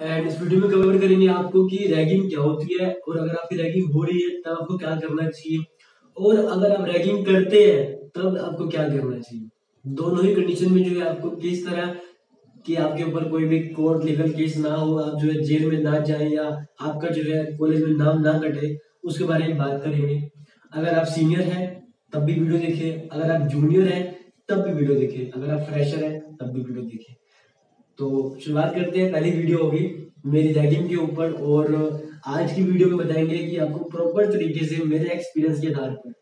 And इस video में cover करेंगे आपको कि रैगिंग क्या होती है और अगर आपकी रैगिंग हो रही है, तब आपको क्या करना चाहिए? और अगर आप रैगिंग करते हैं, तब आपको क्या करना चाहिए? दोनों ही कंडीशन में जो है आपको किस तरह कि आपके ऊपर कोई भी कोर्ट लीगल केस ना हो, आप जो है जेल में ना जाए या आपका जो है कॉलेज में नाम ना कटे, उसके बारे में बात करेंगे। अगर आप सीनियर हैं, तब भी वीडियो देखिए अगर आप जूनियर हैं, तब भी वीडियो देखिए अगर आप फ्रेशर हैं, तब भी वीडियो देखिए तो शुरुआत करते हैं, पहली वीडियो होगी मेरी रैगिंग के ऊपर और आज की वीडियो में बताएँगे कि आपको प्रॉपर तरीके से मेरे एक्सपीरियंस के आधार पर।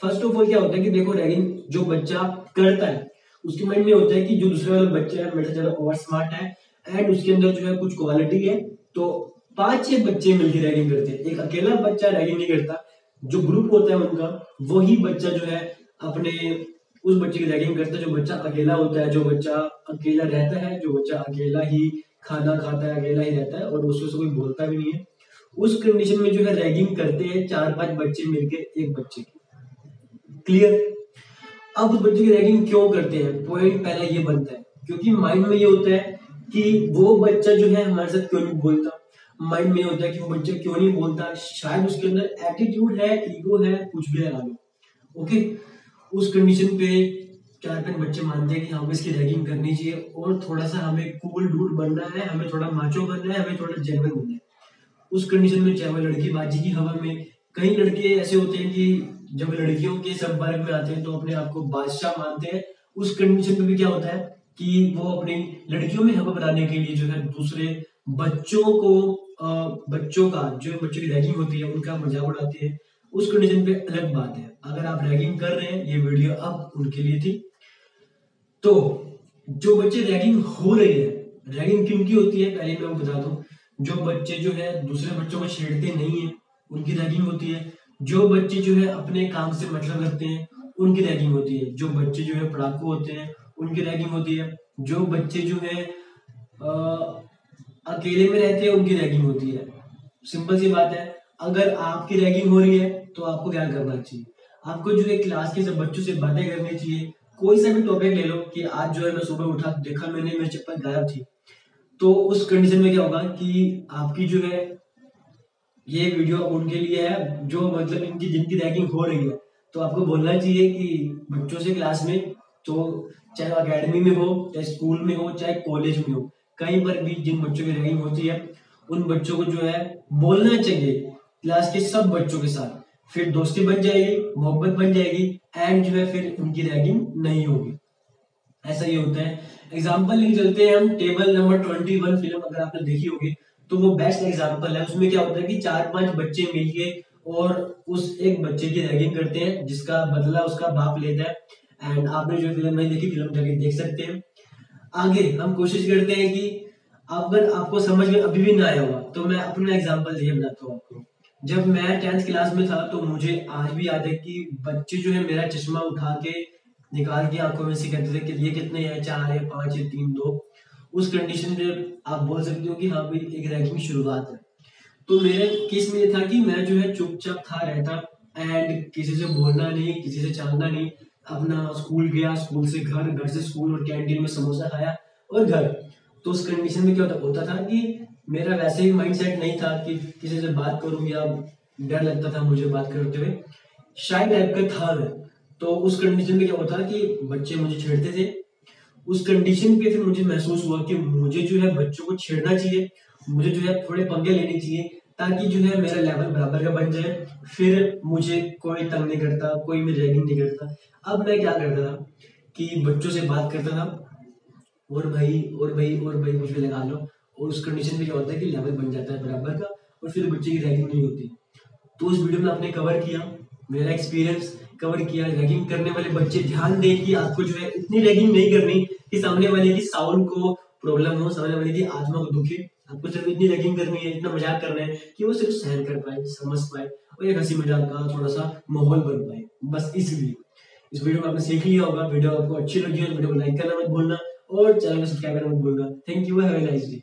फ़र्स्ट ऑफ़ ऑल क्या होता है कि देखो रैगिंग जो बच्चा करता है, उसके माइंड में होता है कि जो दूसरे वाला बच्चा है, मेरे ज़्यादा ओवर स्मार्ट है एंड उसके अंदर जो है कुछ क्वालिटी है तो पाँच छह बच्चे मिलकर रैगिंग करते हैं। एक अकेला बच्चा रैगिंग नहीं करता, जो ग्रुप होता है उनका, वही बच्चा जो है अपने उस बच्चे की रैगिंग करता है, जो बच्चा अकेला होता है, जो बच्चा अकेला रहता है, जो बच्चा अकेला ही खाना खाता है, अकेला ही रहता है, और उसको कोई बोलता भी नहीं है। उस कंडीशन में जो है रैगिंग करते हैं चार पाँच बच्चे मिलकर एक बच्चे की। क्लियर अब उस बच्चे की रैगिंग क्यों करते हैं? पॉइंट पहले ये बनता है, क्योंकि माइंड में ये होता है कि वो बच्चा जो है हमारे साथ क्यों नहीं बोलता? माइंड में होता है कि वो बच्चा क्यों नहीं बोलता? शायद उसके अंदर एटीट्यूड है ईगो है, कुछ भी लगा लो ओके उस कंडीशन पे पाँच बच्चे मानते हैं कि हमें इसकी रैगिंग करनी चाहिए और थोड़ा सा हमें कूल डूड बनना है, हमें थोड़ा माचो बनना है, हमें थोड़ा जेनवन बनना है। उस कंडीशन में चाहे वो लड़की बाजी की हवा में, कई लड़के ऐसे होते हैं कि जब लड़कियों के संपर्क में आते हैं तो अपने आप को बादशाह मानते हैं। उस कंडीशन में भी क्या होता है कि वो अपनी लड़कियों में हवा बनाने के लिए जो है दूसरे बच्चों को बच्चों का, जो बच्चों की रैगिंग होती है, उनका मज़ाक उड़ाते हैं। उस कंडीशन पे अलग बात है। अगर आप रैगिंग कर रहे हैं ये वीडियो अब उनके लिए थी। तो जो बच्चे रैगिंग हो रही है रैगिंग किन की होती है पहले मैं बता दूँ जो बच्चे जो है दूसरे बच्चों को छेड़ते नहीं है उनकी रैगिंग होती है। जो बच्चे जो है अपने काम से मतलब रखते हैं उनकी रैगिंग होती है। जो बच्चे जो है पड़ाकू होते हैं उनकी रैगिंग होती है। जो बच्चे जो है आ, अकेले में रहते हैं उनकी रैगिंग होती है। सिंपल सी बात है। अगर आपकी रैगिंग हो रही है तो आपको क्या करना चाहिए। आपको जो है क्लास के सब बच्चों से बातें करनी चाहिए, कोई सा भी टॉपिक ले लो कि आज जो है मैं सुबह उठा, देखा मैंने, मेरी चप्पल गायब थी। तो उस कंडीशन में क्या होगा कि आपकी जो है, ये वीडियो उनके लिए है, जो मतलब इनकी, जिनकी रैगिंग हो रही है। तो आपको बोलना चाहिए कि बच्चों से क्लास में तो चाहे अकेडमी में हो, चाहे स्कूल में हो, चाहे कॉलेज में हो, कहीं पर भी जिन बच्चों की रैगिंग होती है, उन बच्चों को जो है, बोलना चाहिए। क्लास के सब बच्चों के साथ। फिर दोस्ती बन जाएगी, मोहब्बत बन जाएगी एंड जो है फिर उनकी रैगिंग नहीं होगी। ऐसा ही होता है। एग्ज़ाम्पल लेके चलते हैं हम। Table number twenty one film अगर आपने देखी होगी तो वो बेस्ट एग्ज़ाम्पल है। उसमें क्या होता है कि चार पाँच बच्चे मिलके और उस एक बच्चे की रैगिंग करते हैं, जिसका बदला उसका बाप लेता है। एंड आपने जो फ़िल्म नहीं देखी फ़िल्म जाके देख सकते हैं। आगे हम कोशिश करते हैं कि अगर आपको समझ में अभी भी ना आया होगा तो मैं अपना एग्ज़ाम्पल दिए बनाता हूँ आपको। जब मैं टेंथ क्लास में था तो मुझे आज भी याद है कि बच्चे जो है, मेरा चश्मा उठा के निकाल के आँखों में से कहते थे कि ये कितने हैं, चार है, पाँच है, तीन, दो। उस कंडीशन में आप बोल सकते हो कि हाँ भाई, एक रैंकिंग शुरुआत है। तो मेरे केस में ये था कि मैं जो है, चुपचाप था, रहता। एंड किसी से बोलना नहीं, किसी से चाहना नहीं। अपना स्कूल गया स्कूल से घर घर से स्कूल और कैंटीन में समोसा खाया और घर। तो उस कंडीशन में क्या होता था कि मेरा वैसे ही माइंडसेट नहीं था कि किसी से बात करूँ या डर लगता था मुझे बात करते हुए। शायद टाइप का था मैं तो उस कंडीशन में क्या होता कि बच्चे मुझे छेड़ते थे। उस कंडीशन पे फिर मुझे महसूस हुआ कि मुझे जो है बच्चों को छेड़ना चाहिए। मुझे जो है थोड़े पंगे लेने चाहिए ताकि जो है मेरा लेवल बराबर का बन जाए। फिर मुझे कोई तंग नहीं करता, कोई मेरी रैगिंग नहीं करता। अब मैं क्या करता था कि बच्चों से बात करता था। और भाई और भाई और भाई मुझे लगा लो। और उस कंडीशन में क्या होता है कि लेवल बन जाता है बराबर का और फिर बच्चे की रैगिंग नहीं होती। तो उस वीडियो में आपने कवर किया, मेरा एक्सपीरियंस कवर किया रैगिंग करने वाले बच्चे ध्यान दें कि आपको जो है इतनी रैगिंग नहीं करनी कि सामने वाले की साउंड को प्रॉब्लम हो, सामने वाले की आत्मा को दुखे। आपको सिर्फ़ इतनी रैगिंग करनी है, इतना मज़ाक करना है कि वो सिर्फ़ सहन कर पाए, समझ पाए और एक हँसी मज़ाक का थोड़ा सा माहौल बन पाए। बस इसलिए। इस वीडियो में आपने सीख लिया होगा वीडियो आपको अच्छी लगी हो वीडियो को लाइक करना मत भूलना और चैनल को सब्सक्राइब करना मत भूलना। Thank you have nice day